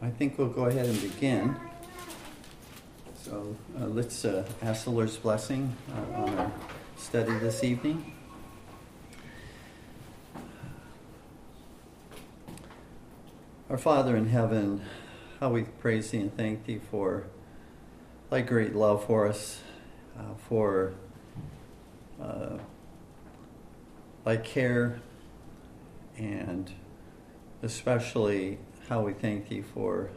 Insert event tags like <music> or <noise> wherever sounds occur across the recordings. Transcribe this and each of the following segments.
I think we'll go ahead and begin. So uh, let's uh, ask the Lord's blessing uh, on our study this evening. Our Father in heaven, how we praise thee and thank thee for thy great love for us, uh, for uh, thy care, and especially how we thank thee for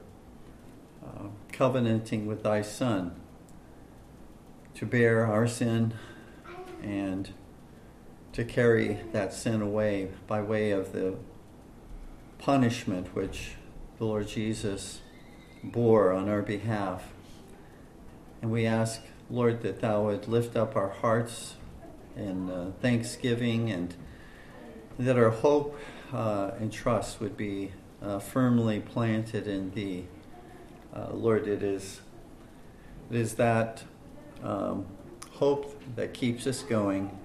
uh, covenanting with thy Son to bear our sin and to carry that sin away by way of the punishment which the Lord Jesus bore on our behalf. And we ask, Lord, that thou would lift up our hearts in uh, thanksgiving and that our hope uh, and trust would be uh, firmly planted in Thee. Uh, Lord, it is, it is that um, hope that keeps us going,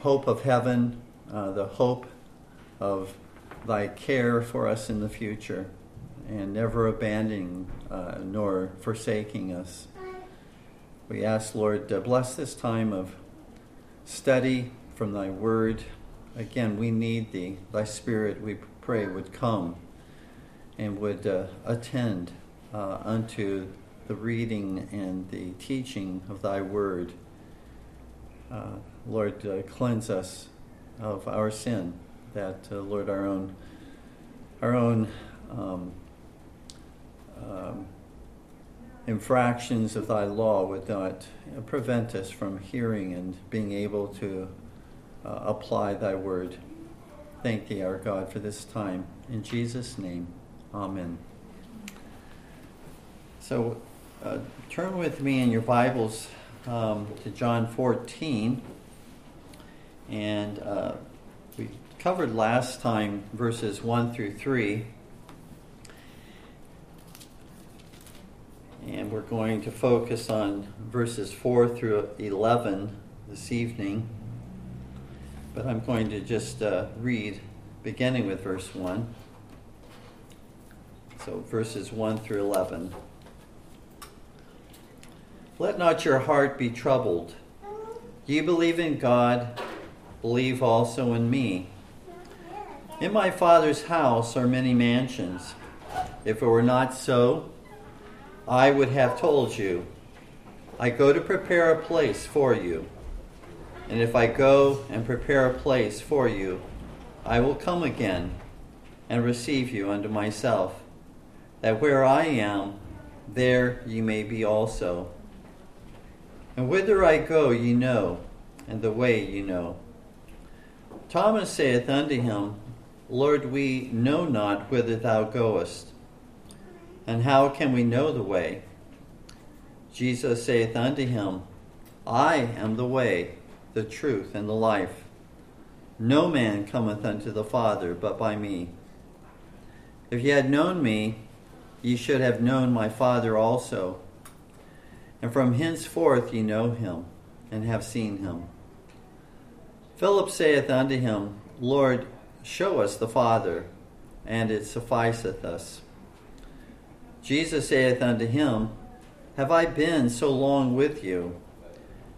hope of heaven, uh, the hope of Thy care for us in the future, and never abandoning uh, nor forsaking us. We ask, Lord, to bless this time of study from Thy Word. Again, we need Thee. Thy Spirit, we pray, would come and would uh, attend uh, unto the reading and the teaching of thy word. Uh, Lord, uh, cleanse us of our sin, that, uh, Lord, our own, our own um, um, infractions of thy law would not prevent us from hearing and being able to uh, apply thy word. Thank thee, our God, for this time. In Jesus' name. Amen. So uh, turn with me in your Bibles um, to John 14. And uh, we covered last time verses 1 through 3. And we're going to focus on verses 4 through 11 this evening. But I'm going to just uh, read, beginning with verse 1. So verses 1 through 11. Let not your heart be troubled. You believe in God, believe also in me. In my Father's house are many mansions. If it were not so, I would have told you. I go to prepare a place for you. And if I go and prepare a place for you, I will come again and receive you unto myself that where I am, there ye may be also. And whither I go ye know, and the way ye know. Thomas saith unto him, Lord, we know not whither thou goest, and how can we know the way? Jesus saith unto him, I am the way, the truth, and the life. No man cometh unto the Father but by me. If ye had known me, ye should have known my Father also. And from henceforth ye know him, and have seen him. Philip saith unto him, Lord, show us the Father, and it sufficeth us. Jesus saith unto him, Have I been so long with you,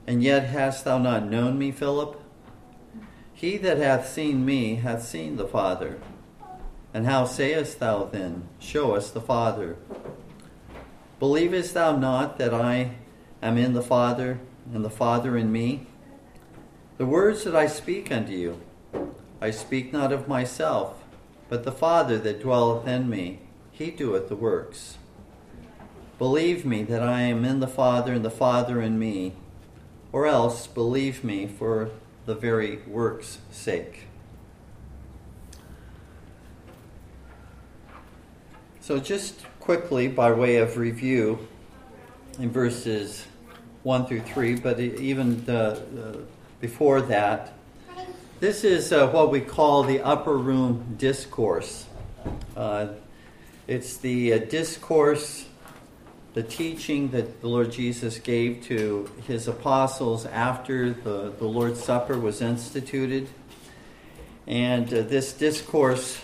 and yet hast thou not known me, Philip? He that hath seen me hath seen the Father. And how sayest thou then, Show us the Father? Believest thou not that I am in the Father, and the Father in me? The words that I speak unto you, I speak not of myself, but the Father that dwelleth in me, he doeth the works. Believe me that I am in the Father, and the Father in me, or else believe me for the very work's sake. So, just quickly, by way of review, in verses 1 through 3, but even the, uh, before that, this is uh, what we call the upper room discourse. Uh, it's the uh, discourse, the teaching that the Lord Jesus gave to his apostles after the, the Lord's Supper was instituted. And uh, this discourse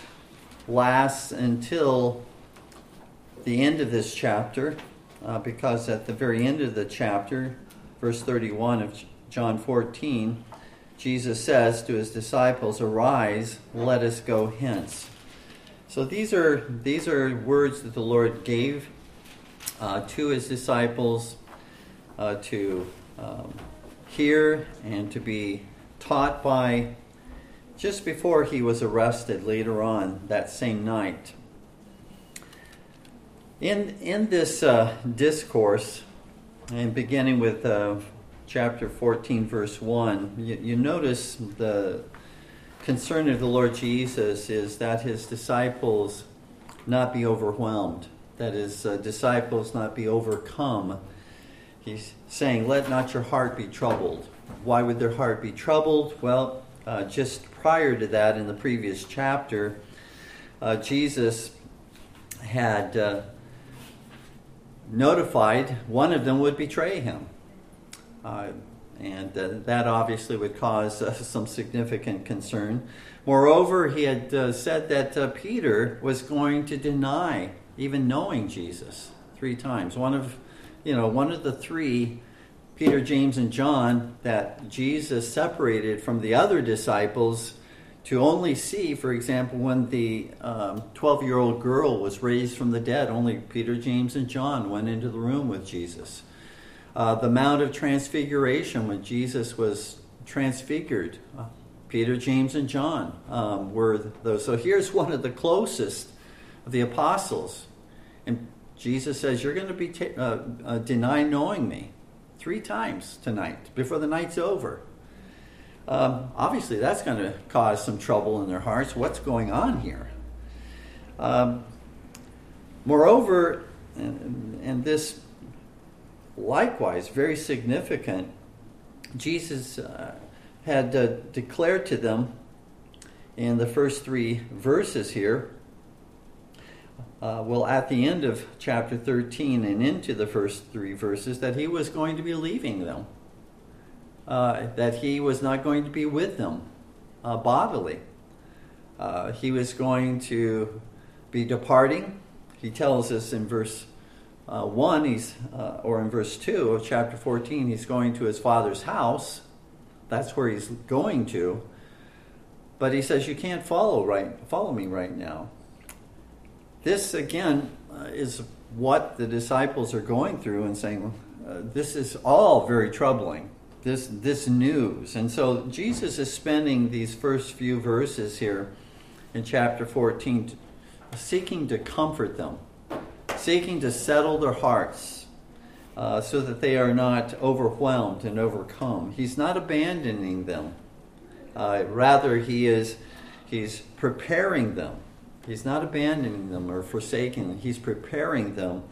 lasts until the end of this chapter uh, because at the very end of the chapter, verse 31 of John 14, Jesus says to his disciples, Arise, let us go hence. So these are, these are words that the Lord gave uh, to his disciples uh, to um, hear and to be taught by just before he was arrested later on that same night. In, in this uh, discourse, and beginning with uh, chapter 14, verse 1, you, you notice the concern of the Lord Jesus is that his disciples not be overwhelmed, that his uh, disciples not be overcome. He's saying, Let not your heart be troubled. Why would their heart be troubled? Well, uh, just prior to that, in the previous chapter, uh, Jesus had uh, notified one of them would betray him. Uh, and uh, that obviously would cause uh, <laughs> some significant concern. Moreover, he had uh, said that uh, Peter was going to deny even knowing Jesus three times. One of, you know, one of the three, Peter, James, and John, that Jesus separated from the other disciples to only see, for example, when the 12 um, year old girl was raised from the dead, only Peter, James, and John went into the room with Jesus. Uh, the Mount of Transfiguration, when Jesus was transfigured, uh, Peter, James, and John um, were those. So here's one of the closest of the apostles. And Jesus says, You're going to be ta- uh, uh deny knowing me three times tonight before the night's over. Um, obviously, that's going to cause some trouble in their hearts. What's going on here? Um, moreover, and, and, this likewise very significant, Jesus uh, had uh, declared to them in the first three verses here. Uh, well, at the end of chapter 13 and into the first three verses, that he was going to be leaving them uh, that he was not going to be with them uh, bodily. Uh, he was going to be departing. He tells us in verse uh, 1, he's, uh, or in verse 2 of chapter 14, he's going to his father's house. That's where he's going to. But he says, You can't follow, right, follow me right now. This, again, uh, is what the disciples are going through and saying, This is all very troubling this this news. And so Jesus is spending these first few verses here in chapter 14 seeking to comfort them, seeking to settle their hearts uh, so that they are not overwhelmed and overcome. He's not abandoning them. Uh, rather, he is he's preparing them. He's not abandoning them or forsaking them. He's preparing them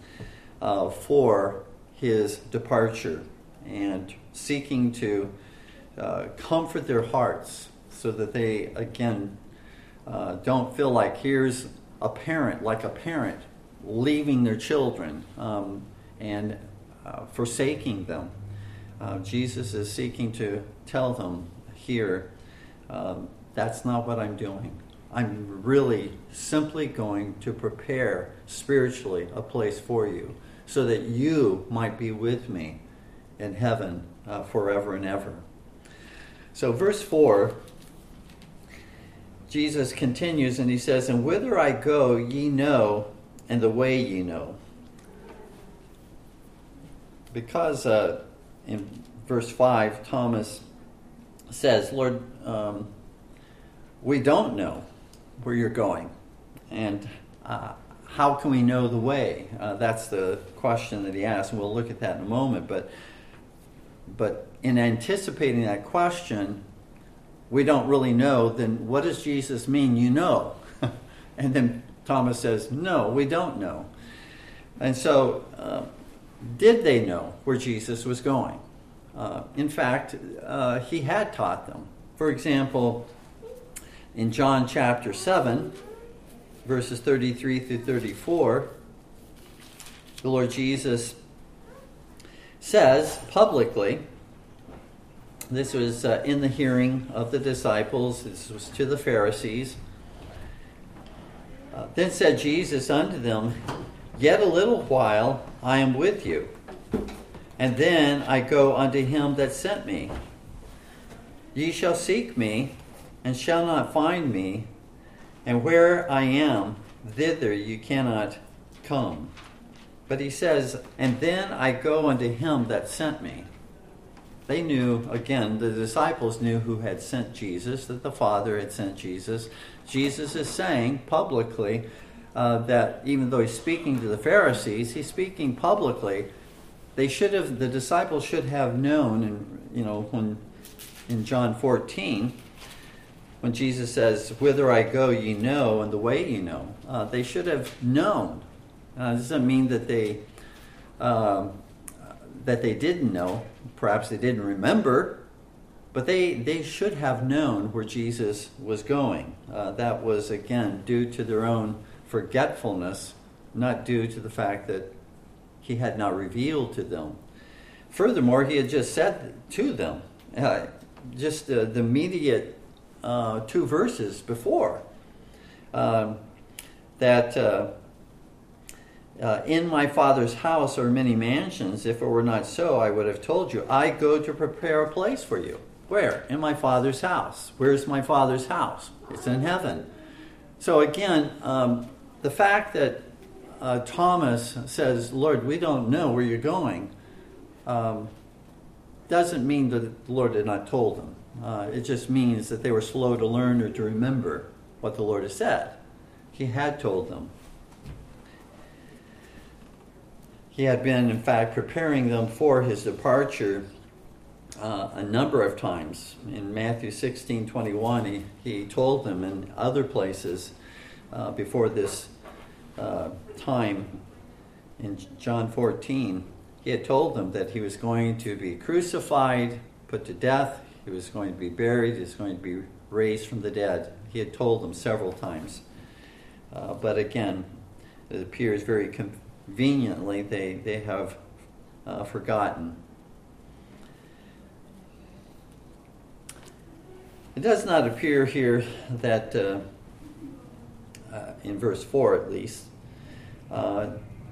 uh, for his departure and seeking to uh, comfort their hearts so that they, again, uh, don't feel like here's a parent, like a parent, leaving their children um, and uh, forsaking them. Uh, Jesus is seeking to tell them here um, that's not what I'm doing. I'm really simply going to prepare spiritually a place for you so that you might be with me in heaven uh, forever and ever. So, verse 4, Jesus continues and he says, And whither I go, ye know, and the way ye know. Because uh, in verse 5, Thomas says, Lord, um, we don't know where you're going. And uh, how can we know the way? Uh, that's the question that he asked, and we'll look at that in a moment. But but in anticipating that question, we don't really know, then what does Jesus mean? You know. <laughs> and then Thomas says, No, we don't know. And so, uh, did they know where Jesus was going? Uh, in fact, uh, he had taught them. For example, in John chapter 7, verses 33 through 34, the Lord Jesus says publicly, this was uh, in the hearing of the disciples, this was to the Pharisees. Uh, then said Jesus unto them, Yet a little while I am with you, and then I go unto him that sent me. Ye shall seek me, and shall not find me, and where I am, thither you cannot come. But he says, And then I go unto him that sent me. They knew, again, the disciples knew who had sent Jesus, that the Father had sent Jesus. Jesus is saying publicly, uh, that even though he's speaking to the Pharisees, he's speaking publicly. They should have, the disciples should have known, and you know, when in John 14, when Jesus says, "Whither I go, ye know, and the way ye know," uh, they should have known. Uh, doesn't mean that they um, that they didn't know. Perhaps they didn't remember, but they they should have known where Jesus was going. Uh, that was again due to their own forgetfulness, not due to the fact that he had not revealed to them. Furthermore, he had just said to them, uh, just uh, the immediate uh, two verses before, um, that uh, in my Father's house are many mansions. If it were not so, I would have told you. I go to prepare a place for you. Where? In my Father's house. Where's my Father's house? It's in heaven. So again, um, the fact that uh, Thomas says, Lord, we don't know where you're going, um, doesn't mean that the Lord had not told them. Uh, it just means that they were slow to learn or to remember what the Lord has said. He had told them. He had been, in fact, preparing them for his departure uh, a number of times. In Matthew 16 21, he, he told them in other places uh, before this uh, time in John 14, he had told them that he was going to be crucified, put to death, he was going to be buried, he was going to be raised from the dead. He had told them several times. Uh, but again, it appears very conveniently they, they have uh, forgotten. It does not appear here that uh, uh, in verse 4 at least, uh,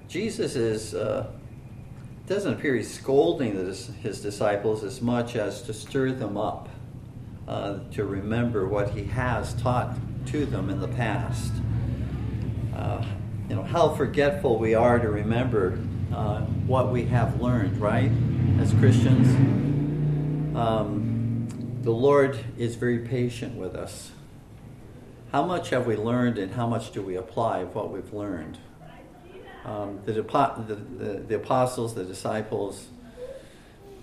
Jesus is, uh, doesn't appear he's scolding his, disciples as much as to stir them up uh, to remember what he has taught to them in the past. You know, how forgetful we are to remember uh, what we have learned, right, as Christians. Um, the Lord is very patient with us how much have we learned and how much do we apply of what we've learned? Um, the, the, the, the, apostles, the disciples,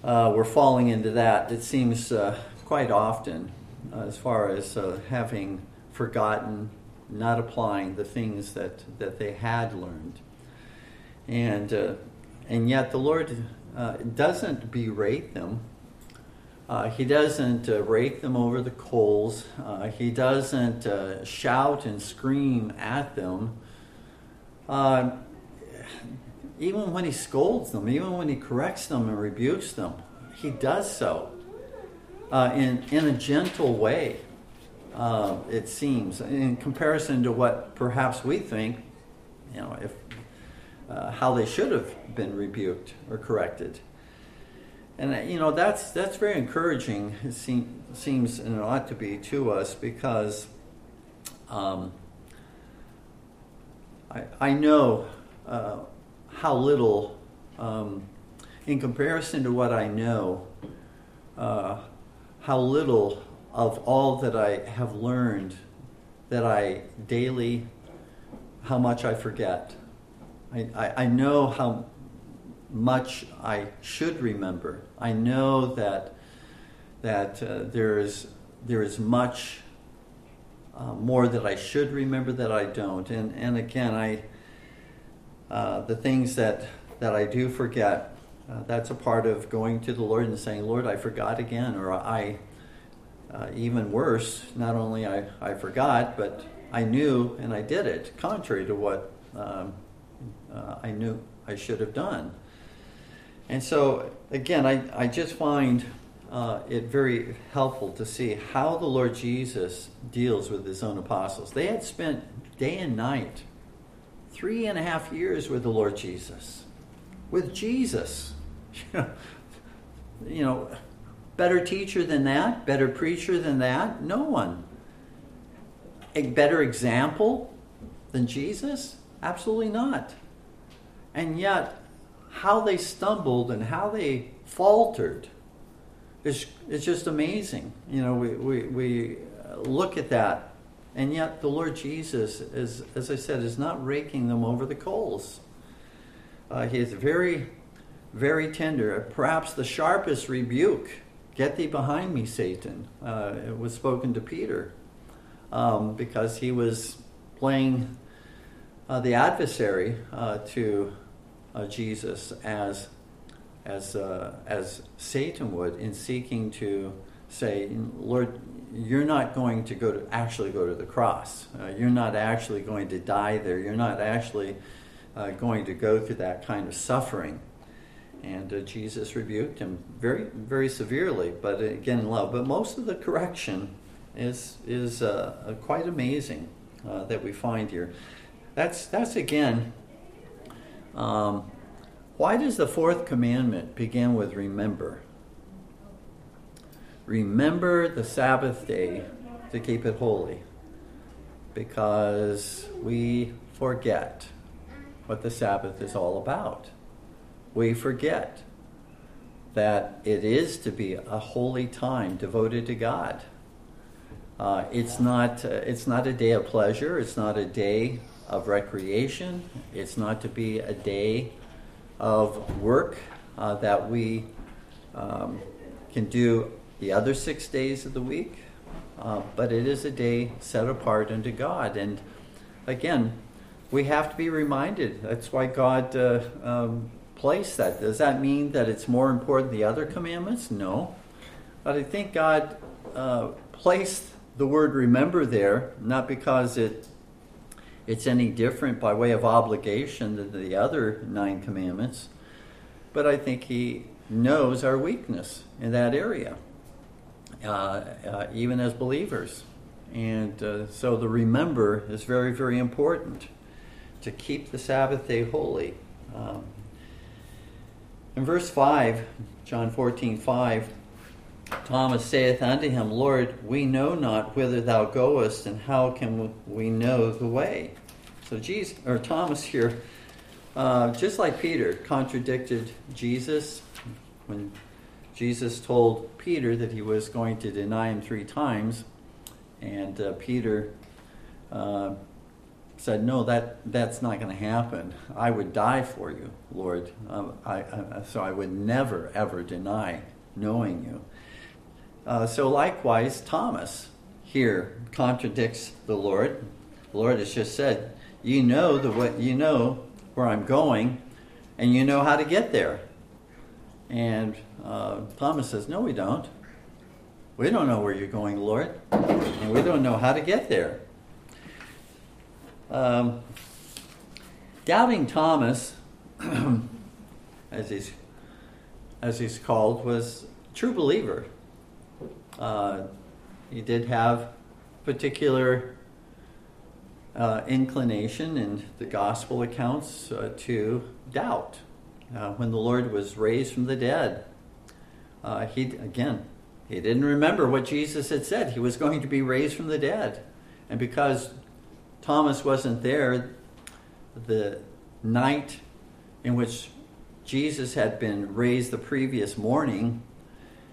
uh, were falling into that, it seems, uh, quite often, uh, as far as uh, having forgotten, not applying the things that, that they had learned. And, uh, and yet the Lord uh, doesn't berate them uh, he doesn't uh, rake them over the coals. Uh, he doesn't uh, shout and scream at them. Uh, even when he scolds them, even when he corrects them and rebukes them, he does so in, in a gentle way, it seems, in comparison to what perhaps we think, you know, if, how they should have been rebuked or corrected and uh, you know that's that's very encouraging. It seem, seems and it ought to be to us because um, I I know uh, how little, um, in comparison to what I know, uh, how little of all that I have learned that I daily, how much I forget. I, I, I know how much I should remember. I know that that uh, there is there is much uh, more that I should remember that I don't. And and again, I uh, the things that that I do forget. Uh, that's a part of going to the Lord and saying, "Lord, I forgot again," or I. Uh, even worse, not only I, I forgot, but I knew and I did it, contrary to what um, uh, I knew I should have done. And so, again, I, I just find uh, it very helpful to see how the Lord Jesus deals with his own apostles. They had spent day and night three and a half years with the Lord Jesus. With Jesus. <laughs> you know, better teacher than that, better preacher than that? No one. A better example than Jesus? Absolutely not. And yet, how they stumbled and how they faltered is, is just amazing. You know, we, we, we look at that, and yet the Lord Jesus, is, as I said, is not raking them over the coals. Uh, he is very, very tender. Perhaps the sharpest rebuke Get thee behind me, Satan. Uh, it was spoken to Peter um, because he was playing uh, the adversary uh, to uh, Jesus as as uh, as Satan would in seeking to say, Lord, you're not going to go to actually go to the cross. Uh, you're not actually going to die there. You're not actually going to go through that kind of suffering. And uh, Jesus rebuked him very, very severely, but again in love. But most of the correction is is uh, quite amazing that we find here. That's that's again. Um, why does the fourth commandment begin with remember? Remember the Sabbath day to keep it holy. Because we forget what the Sabbath is all about. We forget that it is to be a holy time devoted to God. Uh, it's not. Uh, it's not a day of pleasure. It's not a day of recreation. It's not to be a day of work uh, that we um, can do the other six days of the week, uh, but it is a day set apart unto God. And again, we have to be reminded. That's why God uh, um, placed that. Does that mean that it's more important than the other commandments? No. But I think God uh, placed the word remember there, not because it it's any different by way of obligation than the other nine commandments, but I think he knows our weakness in that area, uh, uh, even as believers. And uh, so the remember is very, very important to keep the Sabbath day holy. Um, in verse 5, John 14, 5, Thomas saith unto him, Lord, we know not whither thou goest, and how can we know the way? So Jesus, or Thomas here, uh, just like Peter, contradicted Jesus when Jesus told Peter that he was going to deny him three times, and uh, Peter uh, said, "No, that that's not going to happen. I would die for you, Lord. Um, I, I, so I would never ever deny knowing you." Uh, so likewise, Thomas here contradicts the Lord. The Lord has just said, "You know the way. You know where I'm going, and you know how to get there." And uh, Thomas says, "No, we don't. We don't know where you're going, Lord, and we don't know how to get there." Um, doubting Thomas, <clears throat> as he's as he's called, was a true believer. Uh, he did have particular uh, inclination in the gospel accounts uh, to doubt. Uh, when the Lord was raised from the dead, uh, he again he didn't remember what Jesus had said. He was going to be raised from the dead, and because Thomas wasn't there, the night in which Jesus had been raised the previous morning,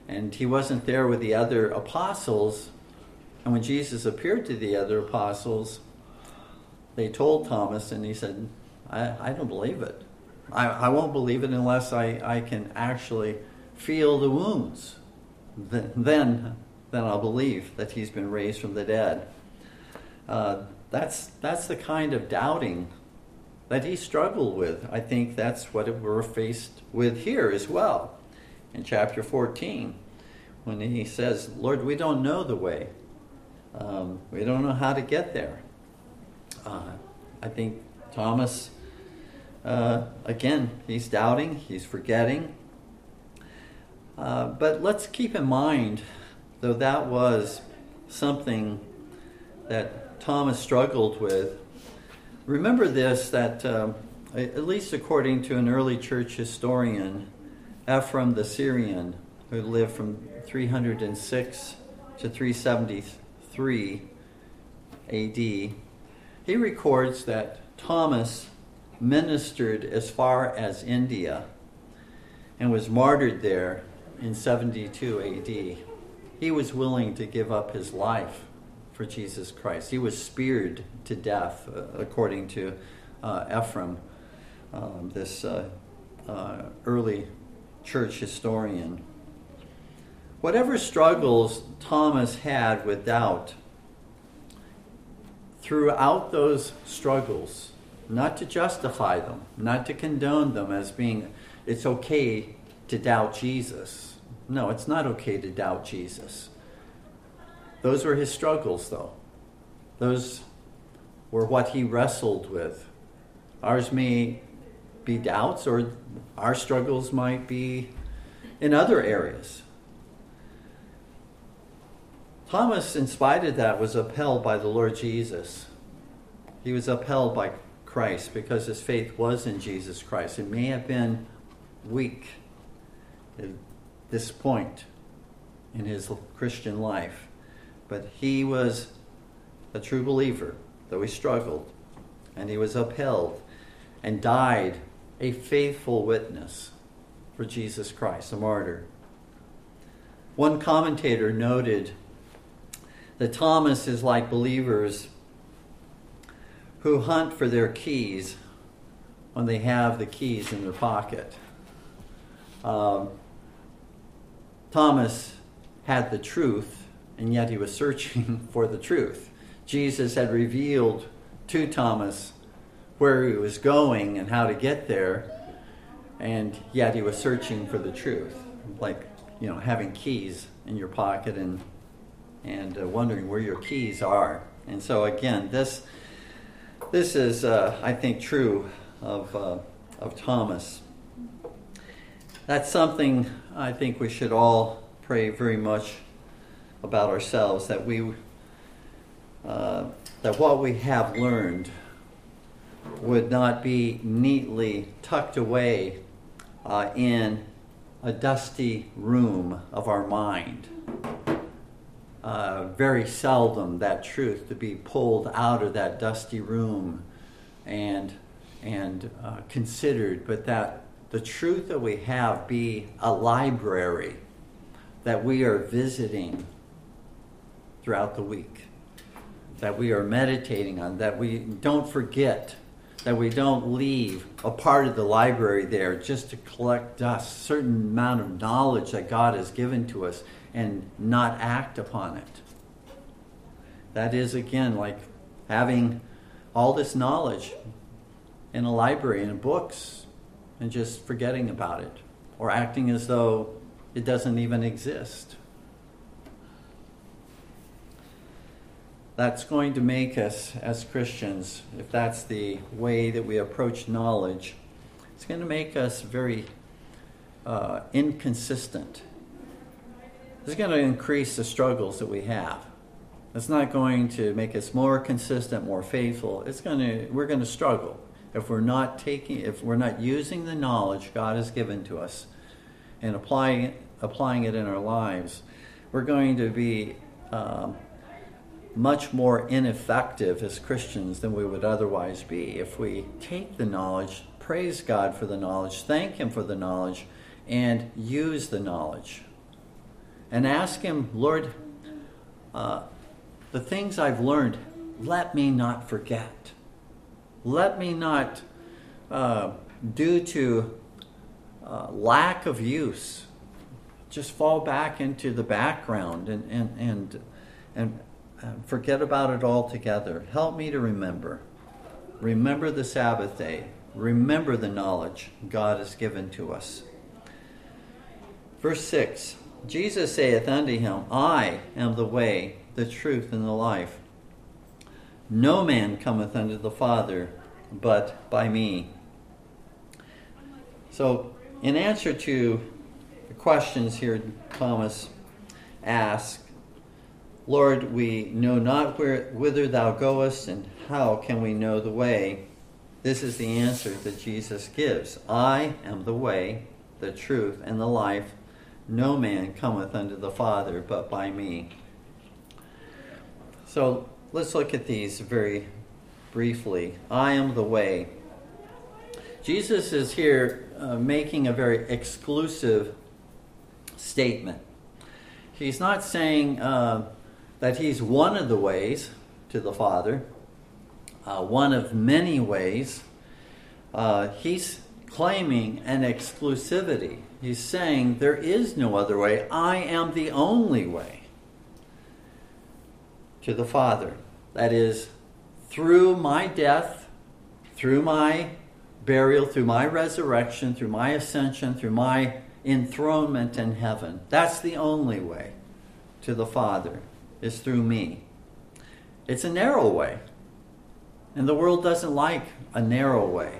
and he wasn't there with the other apostles. And when Jesus appeared to the other apostles, they told Thomas, and he said, I, I don't believe it. I, I won't believe it unless I, I can actually feel the wounds. Then, then, I'll believe that he's been raised from the dead. Uh, that's, that's the kind of doubting that he struggled with. I think that's what we're faced with here as well in chapter 14 when he says, Lord, we don't know the way. Um, we don't know how to get there. Uh, I think Thomas, uh, again, he's doubting, he's forgetting. Uh, but let's keep in mind, though that was something that Thomas struggled with, remember this that, um, at least according to an early church historian, Ephraim the Syrian, who lived from 306 to 373 AD, he records that Thomas ministered as far as India and was martyred there in 72 AD. He was willing to give up his life for Jesus Christ. He was speared to death, uh, according to uh, Ephraim, um, this uh, uh, early church historian. Whatever struggles Thomas had with doubt, throughout those struggles, not to justify them, not to condone them as being it's okay to doubt Jesus. No, it's not okay to doubt Jesus. Those were his struggles, though. Those were what he wrestled with. Ours may be doubts, or our struggles might be in other areas. Thomas, in spite of that, was upheld by the Lord Jesus. He was upheld by Christ because his faith was in Jesus Christ. It may have been weak at this point in his Christian life, but he was a true believer, though he struggled, and he was upheld and died a faithful witness for Jesus Christ, a martyr. One commentator noted that Thomas is like believers who hunt for their keys when they have the keys in their pocket. Um, Thomas had the truth, and yet he was searching <laughs> for the truth. Jesus had revealed to Thomas where he was going and how to get there, and yet he was searching for the truth, like you know having keys in your pocket and and uh, wondering where your keys are. And so again, this this is uh, I think true of uh, of Thomas. That's something I think we should all pray very much about ourselves that we uh, that what we have learned would not be neatly tucked away uh, in a dusty room of our mind. Uh, very seldom that truth to be pulled out of that dusty room and and uh, considered, but that the truth that we have be a library that we are visiting throughout the week, that we are meditating on, that we don't forget that we don't leave a part of the library there just to collect dust, certain amount of knowledge that God has given to us and not act upon it. That is again like having all this knowledge in a library and books and just forgetting about it or acting as though it doesn't even exist. That's going to make us, as Christians, if that's the way that we approach knowledge, it's going to make us very uh, inconsistent. It's going to increase the struggles that we have. It's not going to make us more consistent, more faithful. It's going to we're going to struggle if we're not taking if we're not using the knowledge God has given to us and applying applying it in our lives. We're going to be um, much more ineffective as Christians than we would otherwise be if we take the knowledge, praise God for the knowledge, thank Him for the knowledge, and use the knowledge. And ask Him, Lord, uh, the things I've learned, let me not forget. Let me not, uh, due to uh, lack of use, just fall back into the background and, and, and, and forget about it altogether. Help me to remember. Remember the Sabbath day. Remember the knowledge God has given to us. Verse 6 Jesus saith unto him, I am the way, the truth, and the life. No man cometh unto the Father but by me. So, in answer to the questions here Thomas asked, Lord, we know not where, whither thou goest, and how can we know the way? This is the answer that Jesus gives I am the way, the truth, and the life. No man cometh unto the Father but by me. So let's look at these very briefly. I am the way. Jesus is here uh, making a very exclusive statement. He's not saying uh, that he's one of the ways to the Father, uh, one of many ways. Uh, he's claiming an exclusivity. He's saying there is no other way. I am the only way to the Father. That is, through my death, through my burial, through my resurrection, through my ascension, through my enthronement in heaven. That's the only way to the Father, is through me. It's a narrow way. And the world doesn't like a narrow way,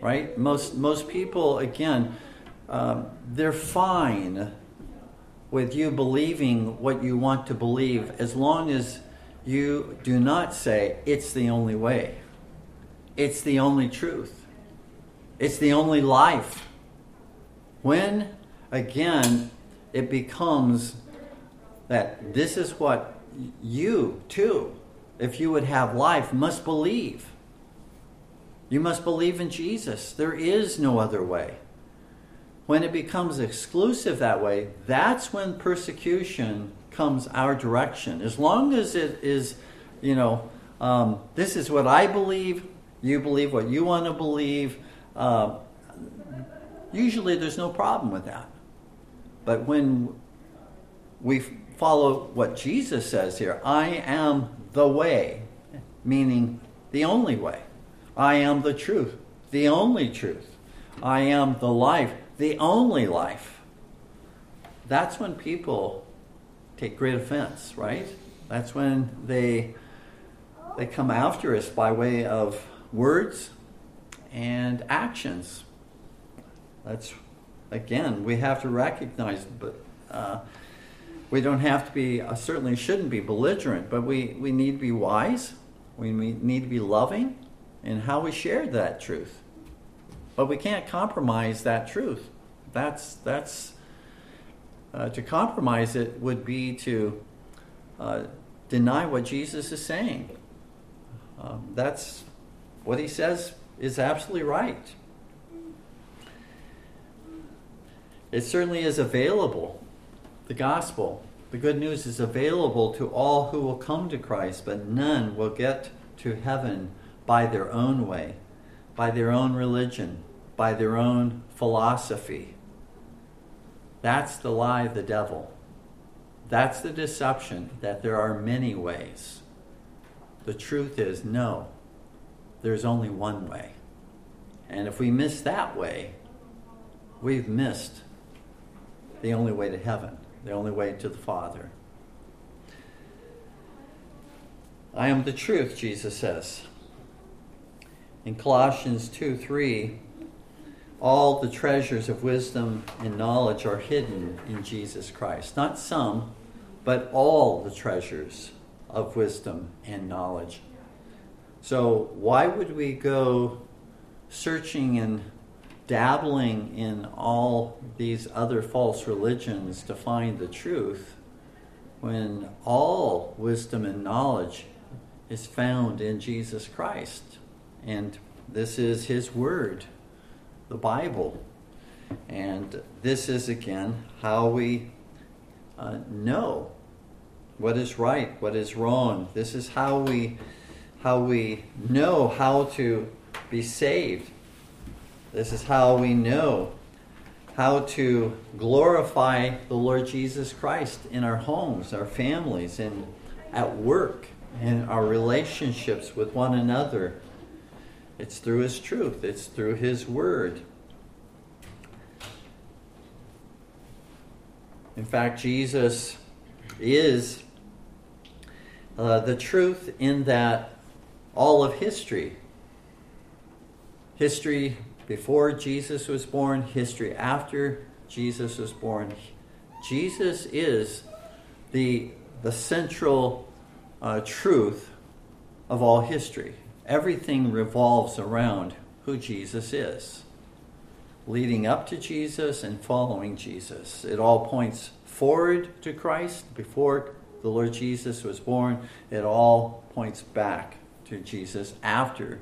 right? Most, most people, again, um, they're fine with you believing what you want to believe as long as you do not say it's the only way, it's the only truth, it's the only life. When, again, it becomes that this is what you, too, if you would have life, must believe. You must believe in Jesus. There is no other way. When it becomes exclusive that way, that's when persecution comes our direction. As long as it is, you know, um, this is what I believe, you believe what you want to believe, uh, usually there's no problem with that. But when we follow what Jesus says here I am the way, meaning the only way. I am the truth, the only truth. I am the life, the only life. That's when people take great offense, right? That's when they they come after us by way of words and actions. That's again, we have to recognize, but uh, we don't have to be, uh, certainly shouldn't be belligerent, but we, we need to be wise. We need to be loving in how we share that truth. But we can't compromise that truth. That's, that's uh, to compromise it would be to uh, deny what Jesus is saying. Um, that's what he says is absolutely right. It certainly is available the gospel, the good news is available to all who will come to Christ, but none will get to heaven by their own way, by their own religion, by their own philosophy. That's the lie of the devil. That's the deception that there are many ways. The truth is no, there's only one way. And if we miss that way, we've missed the only way to heaven the only way to the Father. I am the truth, Jesus says. In Colossians 2 3, all the treasures of wisdom and knowledge are hidden in Jesus Christ. Not some, but all the treasures of wisdom and knowledge. So, why would we go searching and dabbling in all these other false religions to find the truth when all wisdom and knowledge is found in Jesus Christ. And this is His Word, the Bible. And this is again how we uh, know what is right, what is wrong. This is how we how we know how to be saved this is how we know how to glorify the Lord Jesus Christ in our homes, our families, and at work, and our relationships with one another. It's through His truth, it's through His Word. In fact, Jesus is uh, the truth in that all of history, history before Jesus was born, history after Jesus was born. Jesus is the the central uh, truth of all history. Everything revolves around who Jesus is. Leading up to Jesus and following Jesus. It all points forward to Christ before the Lord Jesus was born. It all points back to Jesus after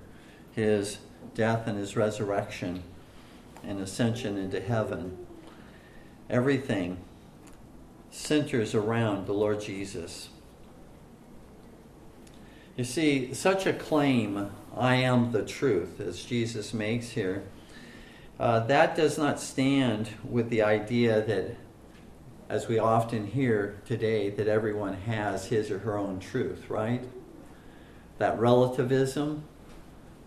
his death and his resurrection and ascension into heaven. Everything centers around the Lord Jesus. You see, such a claim, I am the truth, as Jesus makes here, uh, that does not stand with the idea that, as we often hear today, that everyone has his or her own truth, right? That relativism.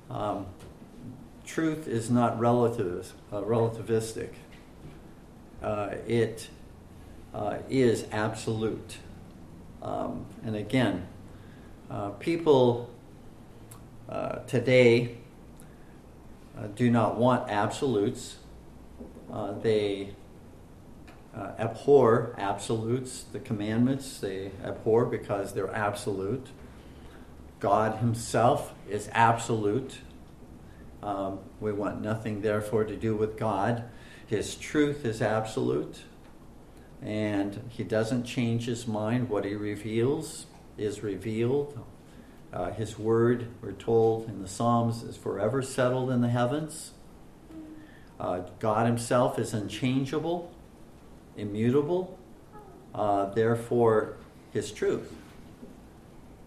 Um, truth is not uh, relativistic. Uh, it uh, is absolute. Um, and again, uh, people uh, today do not want absolutes. they abhor absolutes, the commandments, they abhor because they're absolute. God Himself is absolute. Um, we want nothing, therefore, to do with God. His truth is absolute, and He doesn't change His mind. What He reveals is revealed. Uh, his word, we're told in the Psalms, is forever settled in the heavens. Uh, God Himself is unchangeable, immutable. Uh, therefore, His truth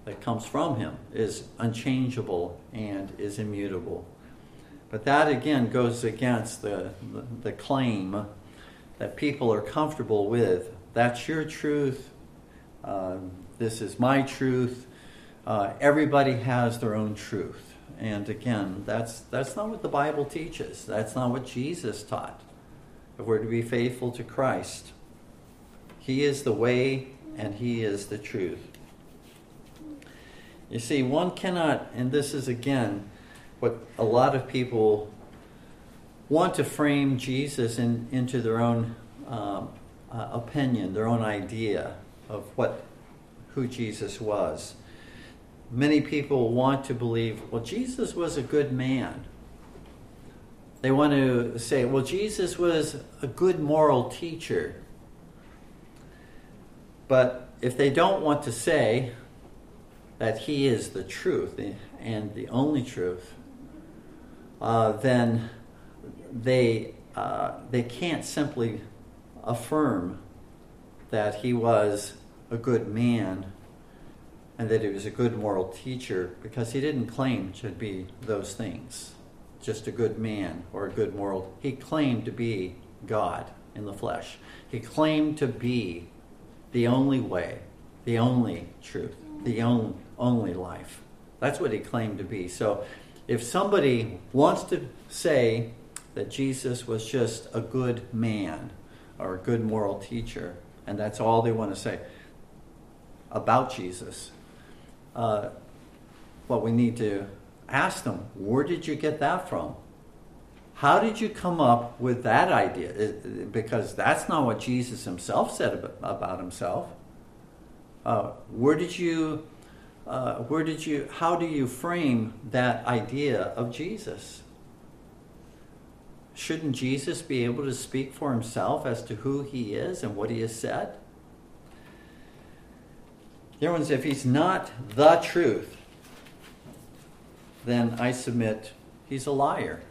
that comes from Him is unchangeable and is immutable. But that again goes against the, the, claim that people are comfortable with. That's your truth. Um, this is my truth. Uh, everybody has their own truth. And again, that's, that's not what the Bible teaches. That's not what Jesus taught. If we're to be faithful to Christ, He is the way and He is the truth. You see, one cannot, and this is again what a lot of people want to frame Jesus in, into their own um, uh, opinion, their own idea of what who Jesus was. Many people want to believe, well, Jesus was a good man. They want to say, well, Jesus was a good moral teacher. But if they don't want to say that he is the truth and the only truth, uh, then they, uh, they can't simply affirm that he was a good man and that he was a good moral teacher because he didn't claim to be those things, just a good man or a good moral. He claimed to be God in the flesh. He claimed to be the only way, the only truth, the only, only life. That's what he claimed to be. So if somebody wants to say that Jesus was just a good man or a good moral teacher, and that's all they want to say about Jesus, uh, what we need to ask them, where did you get that from? How did you come up with that idea? Because that's not what Jesus himself said about himself. Uh, where did you uh, where did you, how do you frame that idea of Jesus? Shouldn't Jesus be able to speak for himself as to who he is and what he has said? Dear ones, if he's not the truth, then I submit he's a liar.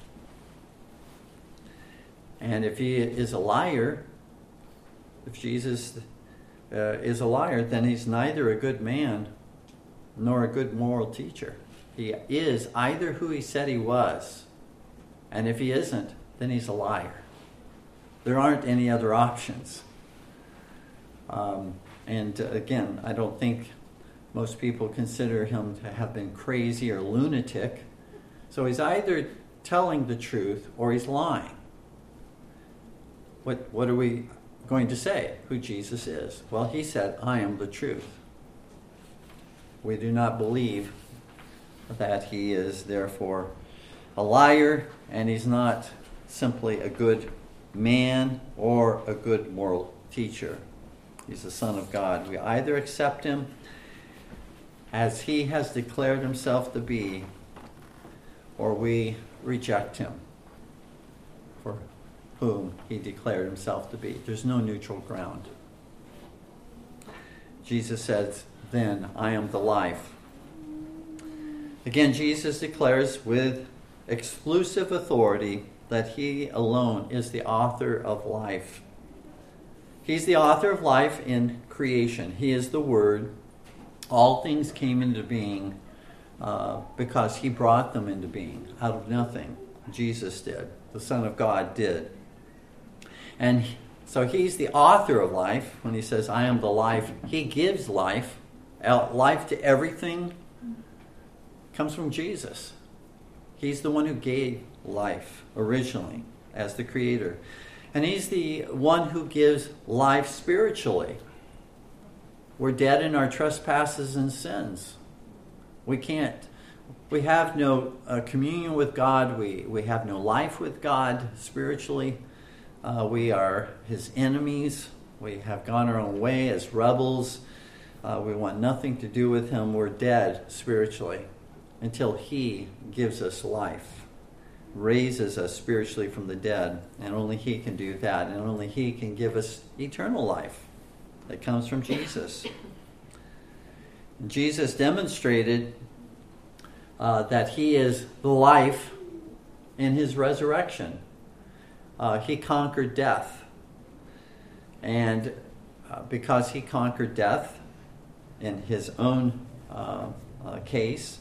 And if he is a liar, if Jesus uh, is a liar, then he's neither a good man nor a good moral teacher. He is either who he said he was, and if he isn't, then he's a liar. There aren't any other options. Um, and uh, again, I don't think most people consider him to have been crazy or lunatic. So he's either telling the truth or he's lying. What, what are we going to say who Jesus is? Well, he said, I am the truth we do not believe that he is therefore a liar and he's not simply a good man or a good moral teacher. He's the Son of God. We either accept him as he has declared himself to be, or we reject him for whom he declared himself to be. There's no neutral ground. Jesus says, Then I am the life. Again, Jesus declares with exclusive authority that he alone is the author of life. He's the author of life in creation. He is the Word. All things came into being uh, because he brought them into being out of nothing. Jesus did. The Son of God did. And so he's the author of life. When he says, I am the life, he gives life. Life to everything comes from Jesus. He's the one who gave life originally as the creator. And he's the one who gives life spiritually. We're dead in our trespasses and sins. We can't, we have no uh, communion with God. We, we have no life with God spiritually. Uh, we are his enemies. We have gone our own way as rebels. Uh, we want nothing to do with him. We're dead spiritually until he gives us life raises us spiritually from the dead, and only He can do that, and only He can give us eternal life that comes from Jesus. Jesus demonstrated uh, that He is the life in His resurrection. Uh, he conquered death. And uh, because He conquered death in His own uh, uh, case,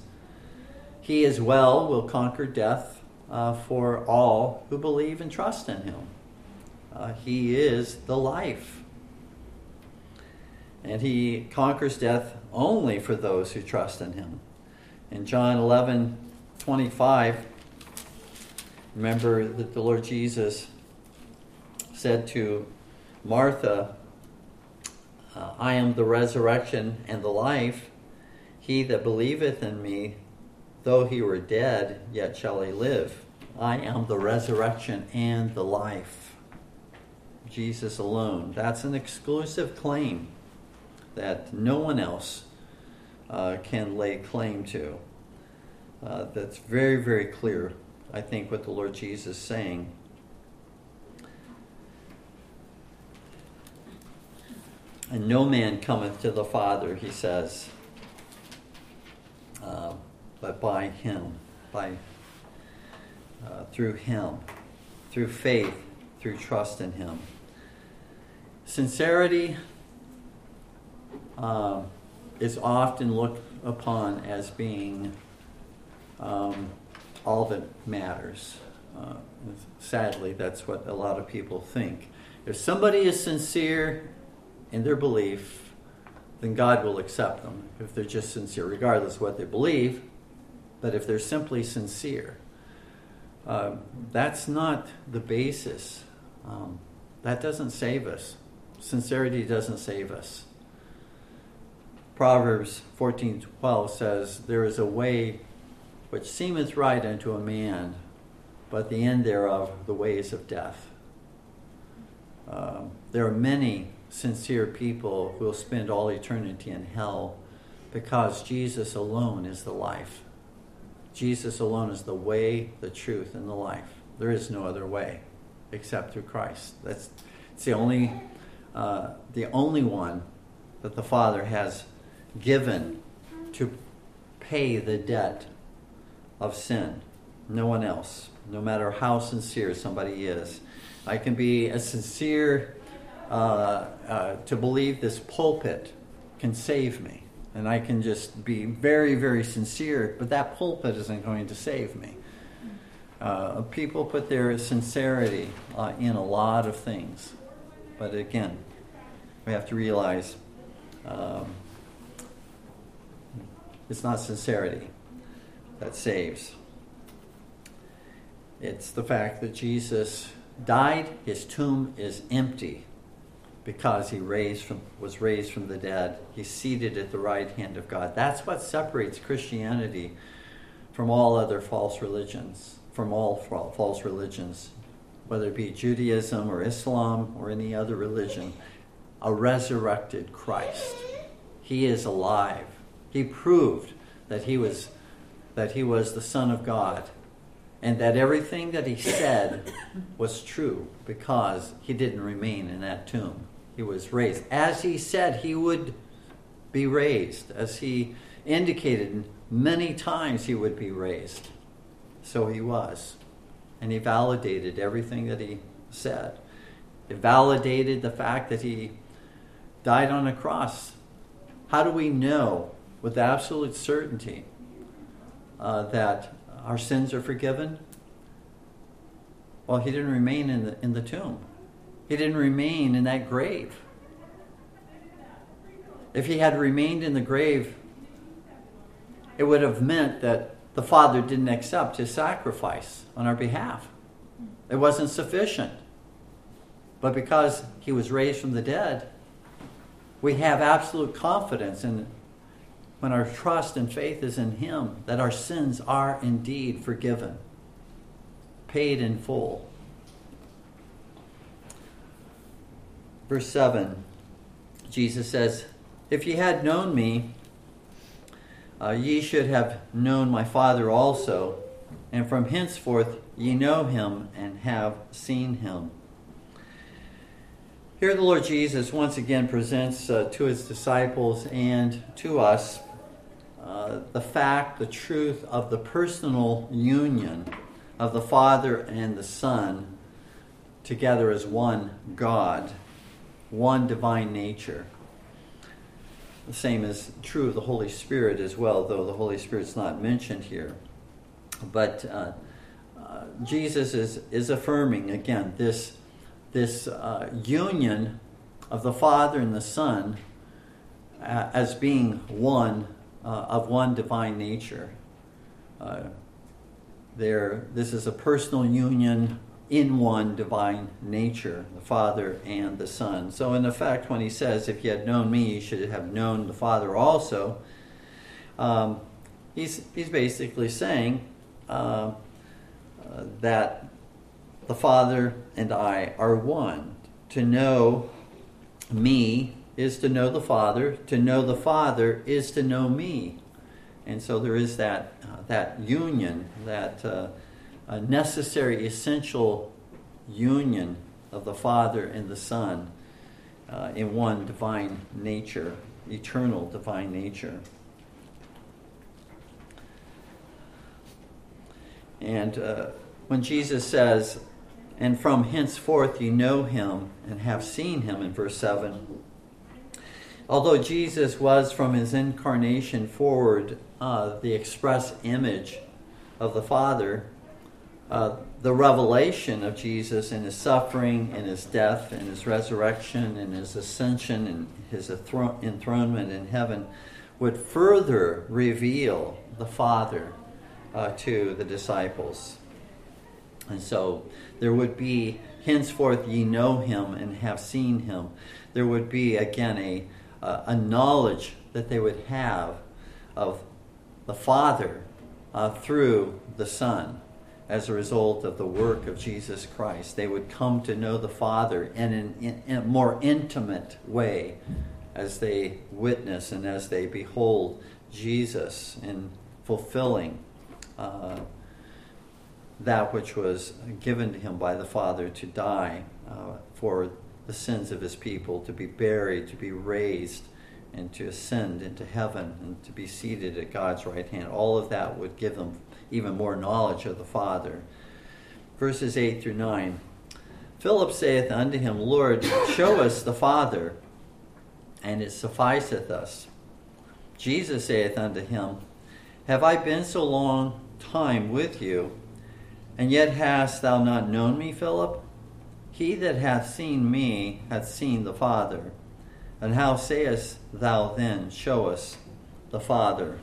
He as well will conquer death uh, for all who believe and trust in him. Uh, he is the life. And he conquers death only for those who trust in him. In John 11 25, remember that the Lord Jesus said to Martha, uh, I am the resurrection and the life. He that believeth in me, Though he were dead, yet shall he live. I am the resurrection and the life. Jesus alone. That's an exclusive claim that no one else uh, can lay claim to. Uh, that's very, very clear, I think, what the Lord Jesus is saying. And no man cometh to the Father, he says. Uh, but by Him, by uh, through Him, through faith, through trust in Him. Sincerity uh, is often looked upon as being um, all that matters. Uh, sadly, that's what a lot of people think. If somebody is sincere in their belief, then God will accept them if they're just sincere, regardless of what they believe. But if they're simply sincere, uh, that's not the basis. Um, that doesn't save us. Sincerity doesn't save us. Proverbs 14:12 says, "There is a way which seemeth right unto a man, but the end thereof the ways of death." Um, there are many sincere people will spend all eternity in hell because Jesus alone is the life. Jesus alone is the way, the truth, and the life. There is no other way except through Christ. That's it's the only uh, the only one that the Father has given to pay the debt of sin. No one else, no matter how sincere somebody is. I can be as sincere uh, uh, to believe this pulpit can save me and I can just be very, very sincere, but that pulpit isn't going to save me. Uh, people put their sincerity uh, in a lot of things, but again, we have to realize um, it's not sincerity that saves. It's the fact that Jesus died, his tomb is empty because he raised from, was raised from the dead. He's seated at the right hand of God. That's what separates Christianity from all other false religions, from all false religions, whether it be Judaism or Islam or any other religion. a resurrected Christ. He is alive. He proved that he was that he was the son of God and that everything that he said was true because he didn't remain in that tomb. He was raised as he said he would be raised, as he indicated many times he would be raised. So he was. And he validated everything that he said. It validated the fact that he died on a cross. How do we know with absolute certainty uh, that our sins are forgiven? Well, he didn't remain in the, in the tomb, he didn't remain in that grave. If he had remained in the grave, it would have meant that the Father didn't accept his sacrifice on our behalf. It wasn't sufficient. But because he was raised from the dead, we have absolute confidence in when our trust and faith is in him that our sins are indeed forgiven, paid in full. Verse 7, Jesus says, If ye had known me, uh, ye should have known my Father also, and from henceforth ye know him and have seen him. Here, the Lord Jesus once again presents uh, to his disciples and to us uh, the fact, the truth of the personal union of the Father and the Son together as one God, one divine nature. The same is true of the Holy Spirit as well, though the Holy Spirit's not mentioned here. But uh, uh, Jesus is, is affirming, again, this, this uh, union of the Father and the Son uh, as being one, uh, of one divine nature. Uh, there, this is a personal union in one divine nature, the Father and the Son. So, in effect, when he says, If you had known me, you should have known the Father also, um, he's, he's basically saying uh, uh, that the Father and I are one. To know me is to know the Father, to know the Father is to know me. And so there is that, uh, that union, that uh, a necessary, essential union of the Father and the Son uh, in one divine nature, eternal divine nature. And uh, when Jesus says, and from henceforth you know him and have seen him in verse 7, although Jesus was from his incarnation forward uh, the express image of the Father, uh, the revelation of Jesus and his suffering, and his death, and his resurrection, and his ascension, and his enthronement in heaven would further reveal the Father uh, to the disciples. And so there would be, henceforth ye know him and have seen him. There would be, again, a, uh, a knowledge that they would have of the Father uh, through the Son as a result of the work of Jesus Christ. They would come to know the Father in, an, in a more intimate way as they witness and as they behold Jesus in fulfilling uh, that which was given to him by the Father to die uh, for the sins of his people, to be buried, to be raised, and to ascend into heaven and to be seated at God's right hand. All of that would give them even more knowledge of the Father. Verses 8 through 9 Philip saith unto him, Lord, show us the Father, and it sufficeth us. Jesus saith unto him, Have I been so long time with you, and yet hast thou not known me, Philip? He that hath seen me hath seen the Father. And how sayest thou then, Show us the Father?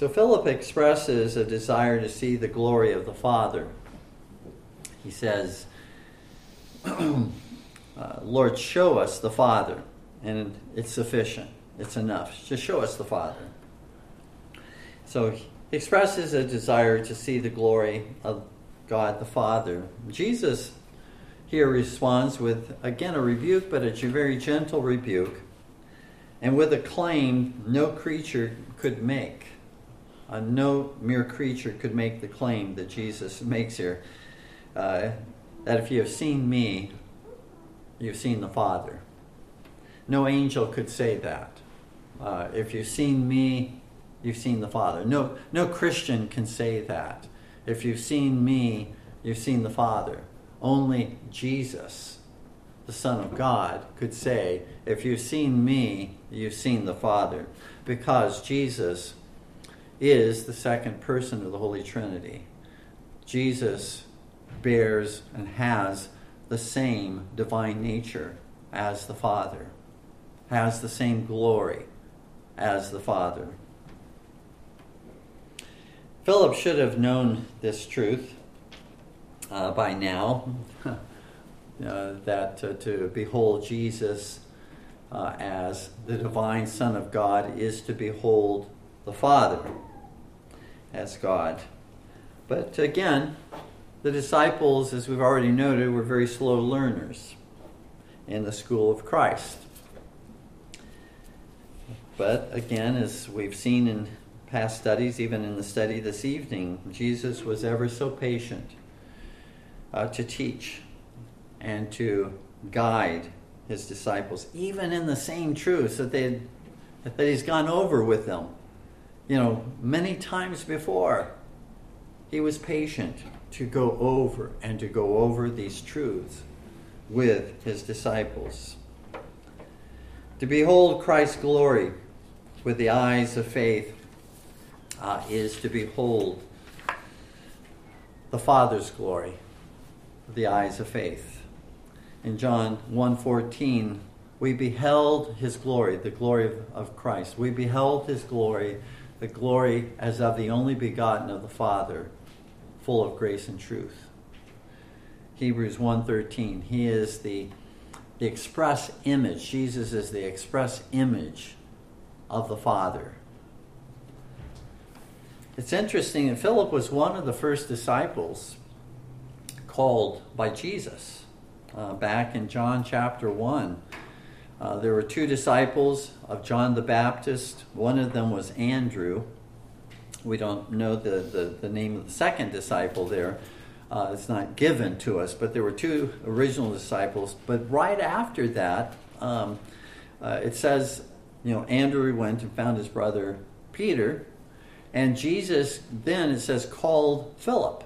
So Philip expresses a desire to see the glory of the Father. He says, <clears throat> uh, Lord, show us the Father. And it's sufficient, it's enough. Just show us the Father. So he expresses a desire to see the glory of God the Father. Jesus here responds with, again, a rebuke, but it's a very gentle rebuke, and with a claim no creature could make. Uh, no mere creature could make the claim that Jesus <laughs> makes here uh, that if you have seen me, you've seen the Father. No angel could say that. Uh, if you've seen me, you've seen the Father. No, no Christian can say that. If you've seen me, you've seen the Father. Only Jesus, the Son of God, could say, If you've seen me, you've seen the Father. Because Jesus is the second person of the Holy Trinity. Jesus bears and has the same divine nature as the Father, has the same glory as the Father. Philip should have known this truth uh, by now <laughs> uh, that uh, to behold Jesus uh, as the divine Son of God is to behold the Father as God. But again, the disciples, as we've already noted, were very slow learners in the school of Christ. But again, as we've seen in past studies, even in the study this evening, Jesus was ever so patient uh, to teach and to guide his disciples, even in the same truths that they that he's gone over with them, you know, many times before. He was patient to go over and to go over these truths with his disciples. To behold Christ's glory with the eyes of faith uh, is to behold the Father's glory with the eyes of faith. In John 1:14, we beheld his glory, the glory of, of Christ. We beheld his glory, the glory as of the only begotten of the Father full of grace and truth. Hebrews 1:13. He is the the express image. Jesus is the express image of the Father. It's interesting that Philip was one of the first disciples called by Jesus. Uh, back in John chapter 1, uh, there were two disciples of John the Baptist. One of them was Andrew, we don't know the, the, the name of the second disciple there. Uh, it's not given to us, but there were two original disciples. But right after that, um, uh, it says, you know, Andrew went and found his brother Peter, and Jesus then, it says, called Philip,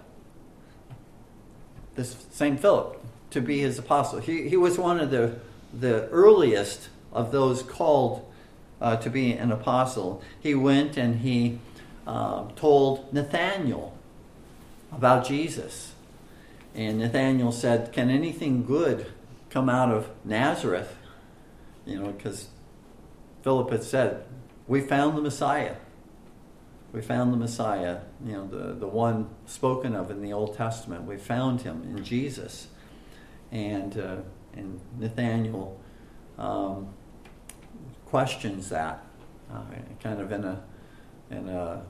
this same Philip, to be his apostle. He, he was one of the, the earliest of those called uh, to be an apostle. He went and he uh, told Nathanael about Jesus. And Nathanael said, Can anything good come out of Nazareth? You know, because Philip had said, We found the Messiah. We found the Messiah, you know, the, the one spoken of in the Old Testament. We found him in Jesus. And, uh, and Nathanael um, questions that, uh, kind of in a, in a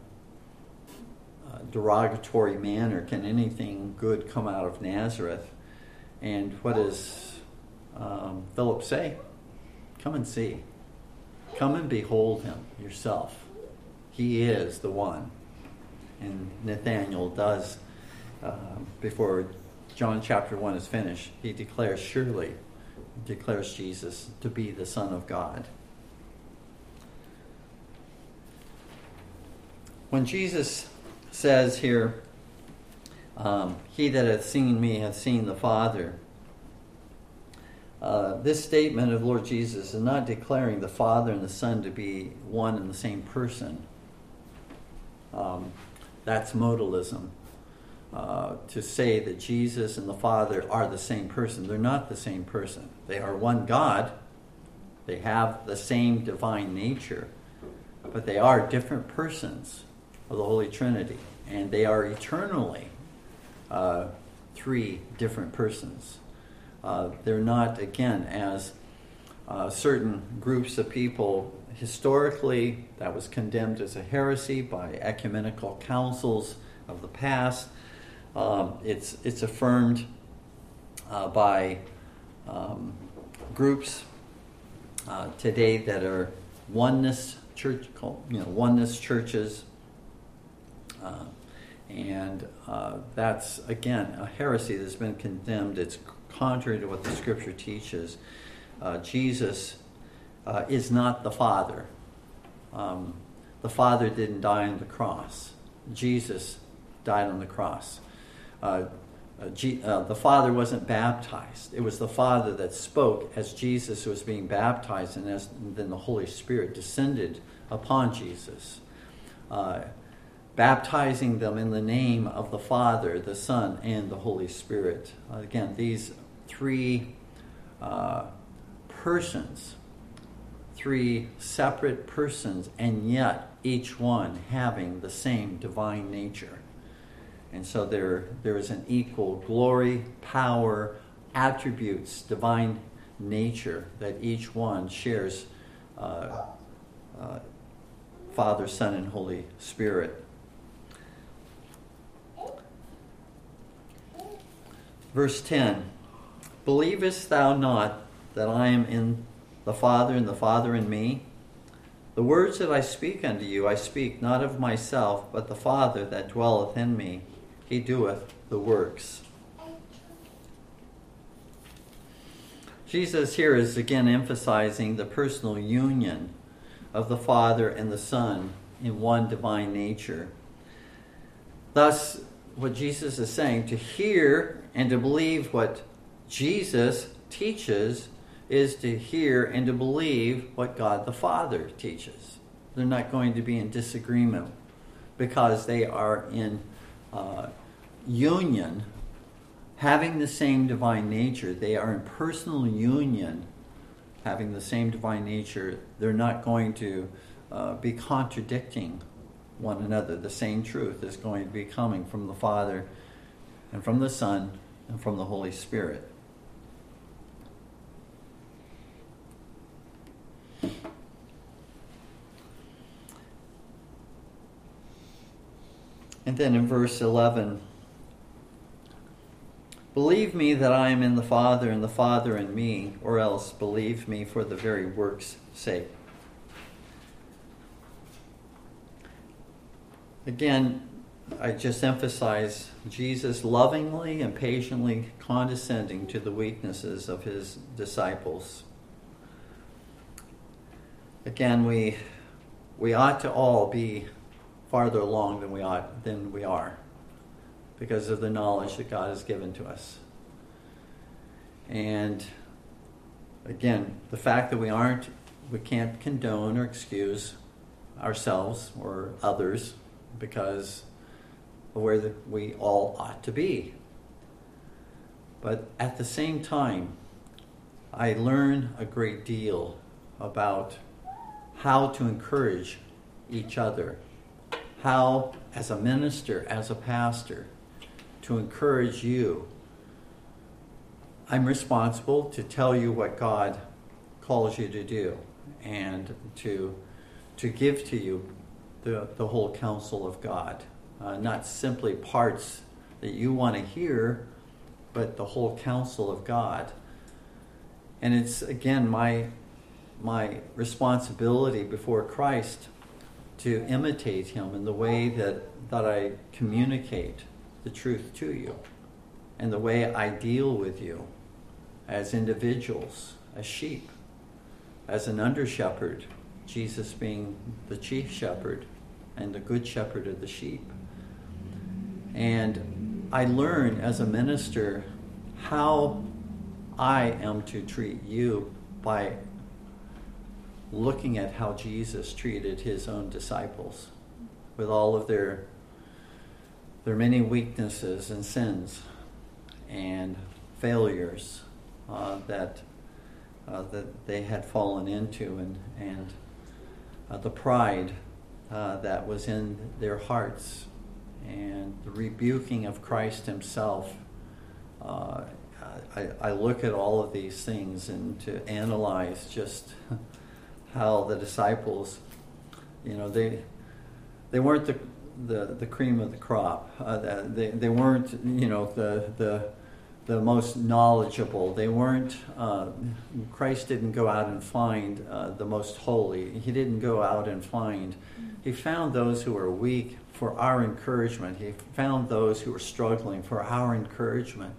derogatory manner, can anything good come out of Nazareth? And what does um, Philip say? Come and see. Come and behold him yourself. He is the one. And Nathanael does, uh, before John chapter 1 is finished, he declares, surely, declares Jesus to be the Son of God. When Jesus says here, um, He that hath seen me hath seen the Father. Uh, this statement of Lord Jesus is not declaring the Father and the Son to be one and the same person. Um, that's modalism. Uh, to say that Jesus and the Father are the same person. They're not the same person. They are one God. They have the same divine nature, but they are different persons of the Holy Trinity, and they are eternally uh, three different persons. Uh, they're not, again, as uh, certain groups of people historically that was condemned as a heresy by ecumenical councils of the past. Um, it's it's affirmed uh, by um, groups uh, today that are oneness church, you know, oneness churches. Uh, and uh, that's, again, a heresy that's been condemned. It's contrary to what the scripture teaches. Uh, Jesus uh, is not the Father. Um, the Father didn't die on the cross. Jesus died on the cross. Uh, uh, uh, the Father wasn't baptized. It was the Father that spoke as Jesus was being baptized, and, as, and then the Holy Spirit descended upon Jesus, uh, baptizing them in the name of the Father, the Son, and the Holy Spirit. Again, these three persons, three separate persons, and yet each one having the same divine nature. And so there, there is an equal glory, power, attributes, divine nature that each one shares uh, uh, Father, Son, and Holy Spirit. Verse 10 Believest thou not that I am in the Father, and the Father in me? The words that I speak unto you, I speak not of myself, but the Father that dwelleth in me he doeth the works. Jesus here is again emphasizing the personal union of the Father and the Son in one divine nature. Thus, what Jesus is saying, to hear and to believe what Jesus teaches is to hear and to believe what God the Father teaches. They're not going to be in disagreement because they are in uh, union, having the same divine nature. They are in personal union, having the same divine nature. They're not going to uh, be contradicting one another. The same truth is going to be coming from the Father and from the Son and from the Holy Spirit. And then in verse 11, believe me that I am in the Father and the Father in me, or else believe me for the very work's sake. Again, I just emphasize Jesus lovingly and patiently condescending to the weaknesses of his disciples. Again, we, we ought to all be farther along than we ought than we are because of the knowledge that God has given to us. And again, the fact that we aren't we can't condone or excuse ourselves or others because of where the, we all ought to be. But at the same time, I learn a great deal about how to encourage each other how, as a minister, as a pastor, to encourage you. I'm responsible to tell you what God calls you to do and to, to give to you the, the whole counsel of God. Uh, not simply parts that you want to hear, but the whole counsel of God. And it's, again, my, my responsibility before Christ to imitate him in the way that, that I communicate the truth to you and the way I deal with you as individuals, as sheep, as an under shepherd, Jesus being the chief shepherd and the good shepherd of the sheep. And I learn as a minister how I am to treat you by looking at how Jesus treated his own disciples with all of their their many weaknesses and sins and failures uh, that uh, that they had fallen into and and uh, the pride uh, that was in their hearts and the rebuking of Christ Himself. Uh, I, I look at all of these things and to analyze just <laughs> how the disciples, you know, they they weren't the the, the cream of the crop. Uh, they, they weren't, you know, the the the most knowledgeable. They weren't, uh, Christ didn't go out and find uh, the most holy. He didn't go out and find, he found those who were weak for our encouragement. He found those who were struggling for our encouragement.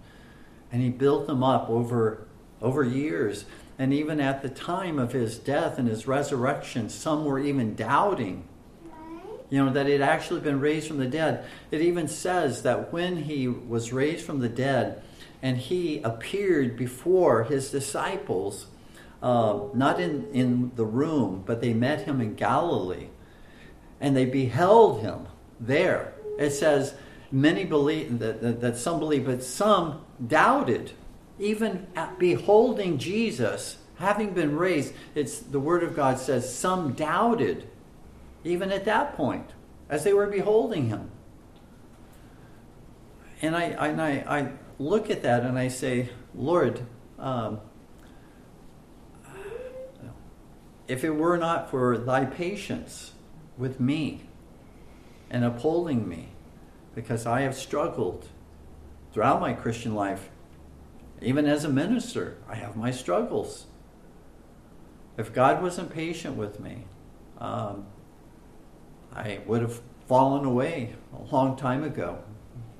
And he built them up over, over years. And even at the time of his death and his resurrection, some were even doubting you know, that he had actually been raised from the dead. It even says that when he was raised from the dead and he appeared before his disciples, uh, not in, in the room, but they met him in Galilee and they beheld him there. It says many believe that, that, that some believe, but some doubted. Even beholding Jesus, having been raised, it's the Word of God says some doubted even at that point, as they were beholding him. And I, and I, I look at that and I say, Lord, um, if it were not for thy patience with me and upholding me, because I have struggled throughout my Christian life, even as a minister, I have my struggles. If God wasn't patient with me, um, I would have fallen away a long time ago.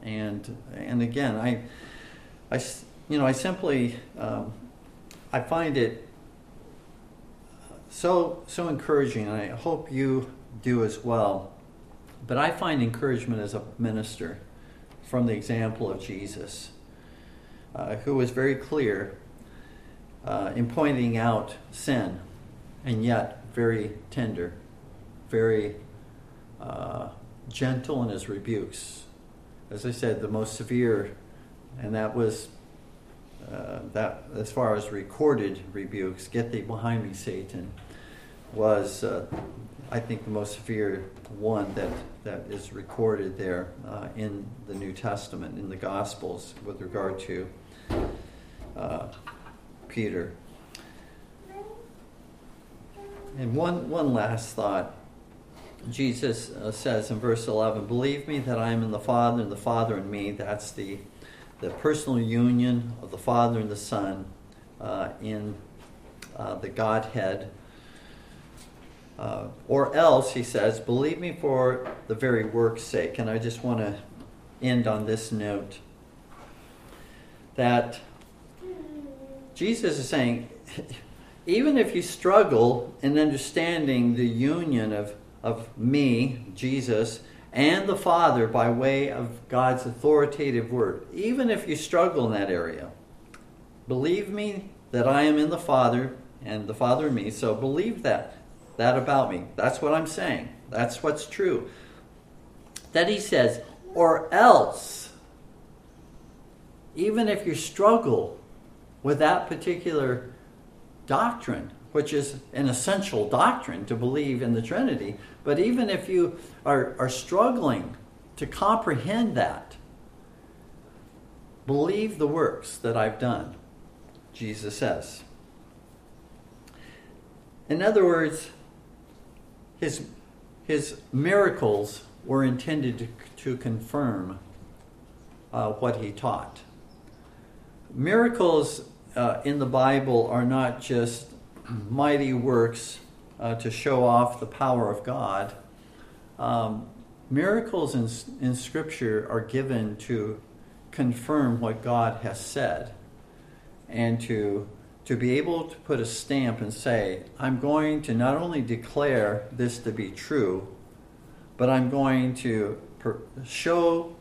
And and again, I, I you know, I simply um, I find it so so encouraging, and I hope you do as well. But I find encouragement as a minister from the example of Jesus, uh, who was very clear uh, in pointing out sin, and yet very tender, very uh, gentle in his rebukes. As I said, the most severe, and that was uh, that as far as recorded rebukes, "Get thee behind me, Satan," was uh, I think the most severe one that that is recorded there uh, in the New Testament in the Gospels with regard to uh, Peter. And one one last thought Jesus uh, says in verse 11, Believe me that I am in the Father and the Father in me. That's the, the personal union of the Father and the Son uh, in uh, the Godhead. Uh, or else, he says, Believe me for the very work's sake. And I just want to end on this note that Jesus is saying, even if you struggle in understanding the union of of me, Jesus, and the Father by way of God's authoritative word. Even if you struggle in that area, believe me that I am in the Father and the Father in me. So believe that, that about me. That's what I'm saying. That's what's true. That he says, or else, even if you struggle with that particular doctrine, which is an essential doctrine to believe in the Trinity, but even if you are, are struggling to comprehend that, believe the works that I've done, Jesus says. In other words, his, his miracles were intended to, to confirm uh, what he taught. Miracles uh, in the Bible are not just mighty works uh, to show off the power of God. Um, miracles in, in Scripture are given to confirm what God has said and to, to be able to put a stamp and say, I'm going to not only declare this to be true, but I'm going to per- show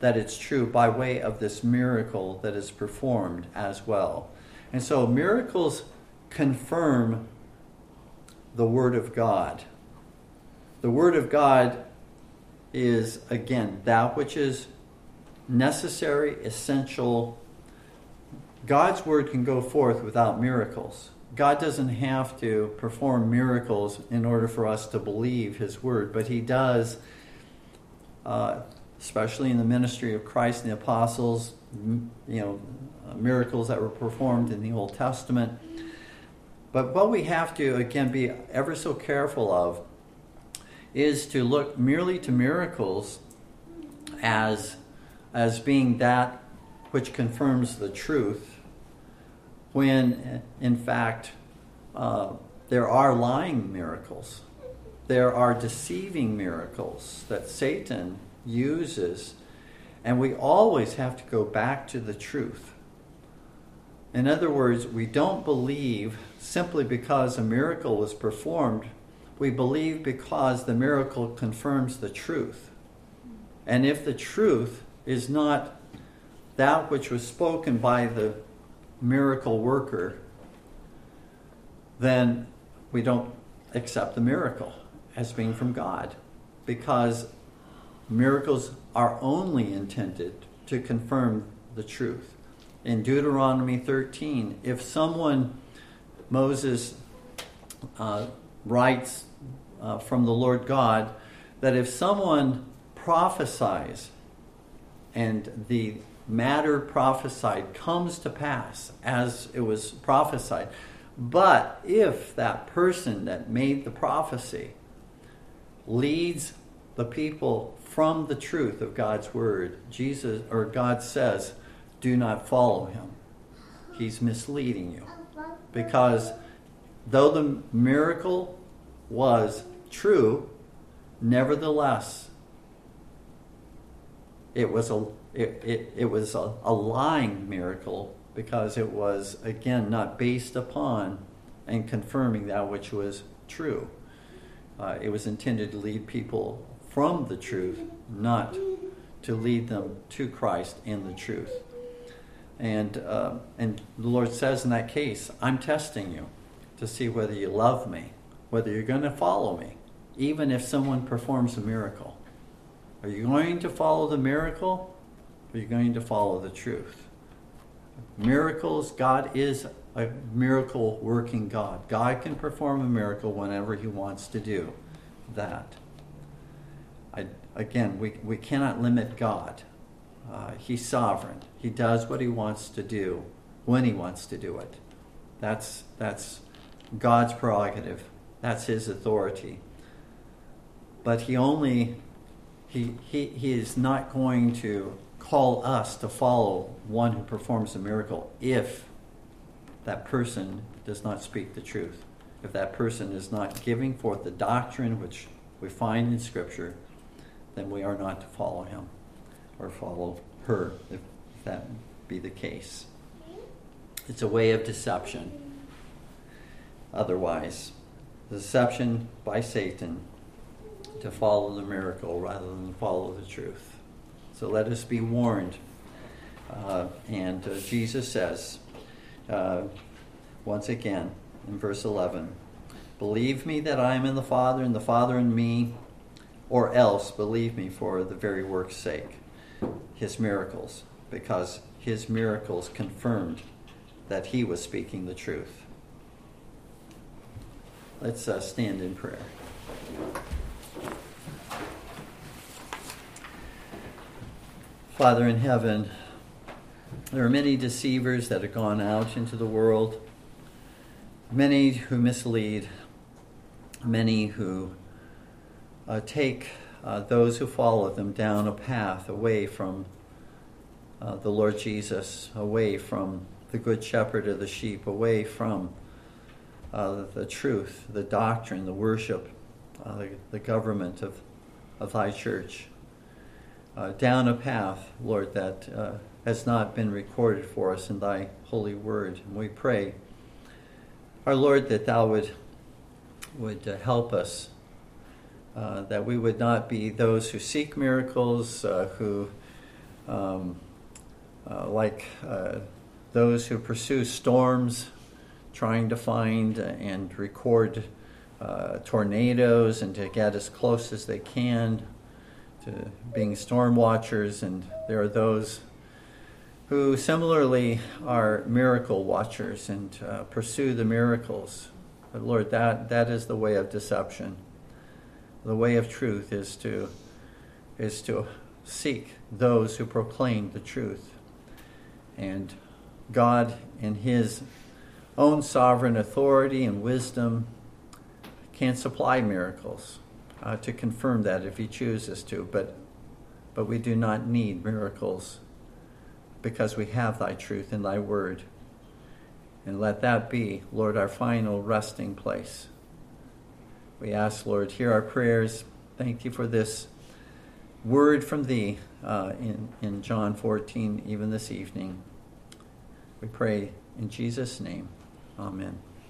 that it's true by way of this miracle that is performed as well. And so miracles confirm the Word of God. The Word of God is, again, that which is necessary, essential. God's Word can go forth without miracles. God doesn't have to perform miracles in order for us to believe His Word, but He does, uh, especially in the ministry of Christ and the apostles, you know, miracles that were performed in the Old Testament but what we have to, again, be ever so careful of is to look merely to miracles as, as being that which confirms the truth, when in fact uh, there are lying miracles. There are deceiving miracles that Satan uses, and we always have to go back to the truth. In other words, we don't believe simply because a miracle is performed, we believe because the miracle confirms the truth. And if the truth is not that which was spoken by the miracle worker, then we don't accept the miracle as being from God because miracles are only intended to confirm the truth. In Deuteronomy 13, if someone, Moses uh, writes uh, from the Lord God, that if someone prophesies and the matter prophesied comes to pass as it was prophesied, but if that person that made the prophecy leads the people from the truth of God's word, Jesus or God says, do not follow him. He's misleading you. Because though the miracle was true, nevertheless, it was a it, it, it was a, a lying miracle because it was, again, not based upon and confirming that which was true. Uh, it was intended to lead people from the truth, not to lead them to Christ in the truth. And, uh, and the Lord says in that case, I'm testing you to see whether you love me, whether you're going to follow me, even if someone performs a miracle. Are you going to follow the miracle? Or are you going to follow the truth? miracles. God is a miracle working God. God can perform a miracle whenever He wants to do that. I, again, we, we cannot limit God. Uh, he's sovereign. He does what He wants to do when He wants to do it. That's, that's God's prerogative, that's His authority. But He only, he, he, he is not going to call us to follow one who performs a miracle if that person does not speak the truth. If that person is not giving forth the doctrine which we find in Scripture, then we are not to follow him or follow her, if that be the case. It's a way of deception. Otherwise, deception by Satan to follow the miracle rather than follow the truth. So let us be warned. Uh, and uh, Jesus says, uh, once again, in verse 11, Believe me that I am in the Father, and the Father in me, or else believe me for the very work's sake, his miracles, because his miracles confirmed that he was speaking the truth. Let's uh, stand in prayer. Father in heaven, there are many deceivers that have gone out into the world, many who mislead, many who uh, take uh, those who follow them down a path away from uh, the Lord Jesus, away from the Good Shepherd of the sheep, away from uh, the truth, the doctrine, the worship, uh, the, the government of, of Thy church uh, down a path, Lord, that uh, has not been recorded for us in Thy holy word. And we pray, our Lord, that Thou would, would help us, uh, that we would not be those who seek miracles, uh, who, um, uh, like those who pursue storms, trying to find and record tornadoes and to get as close as they can to being storm watchers, and there are those who similarly are miracle watchers and uh, pursue the miracles. But Lord, that, that is the way of deception. The way of truth is to, is to seek those who proclaim the truth. And God, in His own sovereign authority and wisdom, can supply miracles uh, to confirm that if he chooses to. But, but we do not need miracles because we have thy truth in thy word. And let that be, Lord, our final resting place. We ask, Lord, hear our prayers. Thank you for this word from thee uh, in, in John 14, even this evening. We pray in Jesus' name. Amen.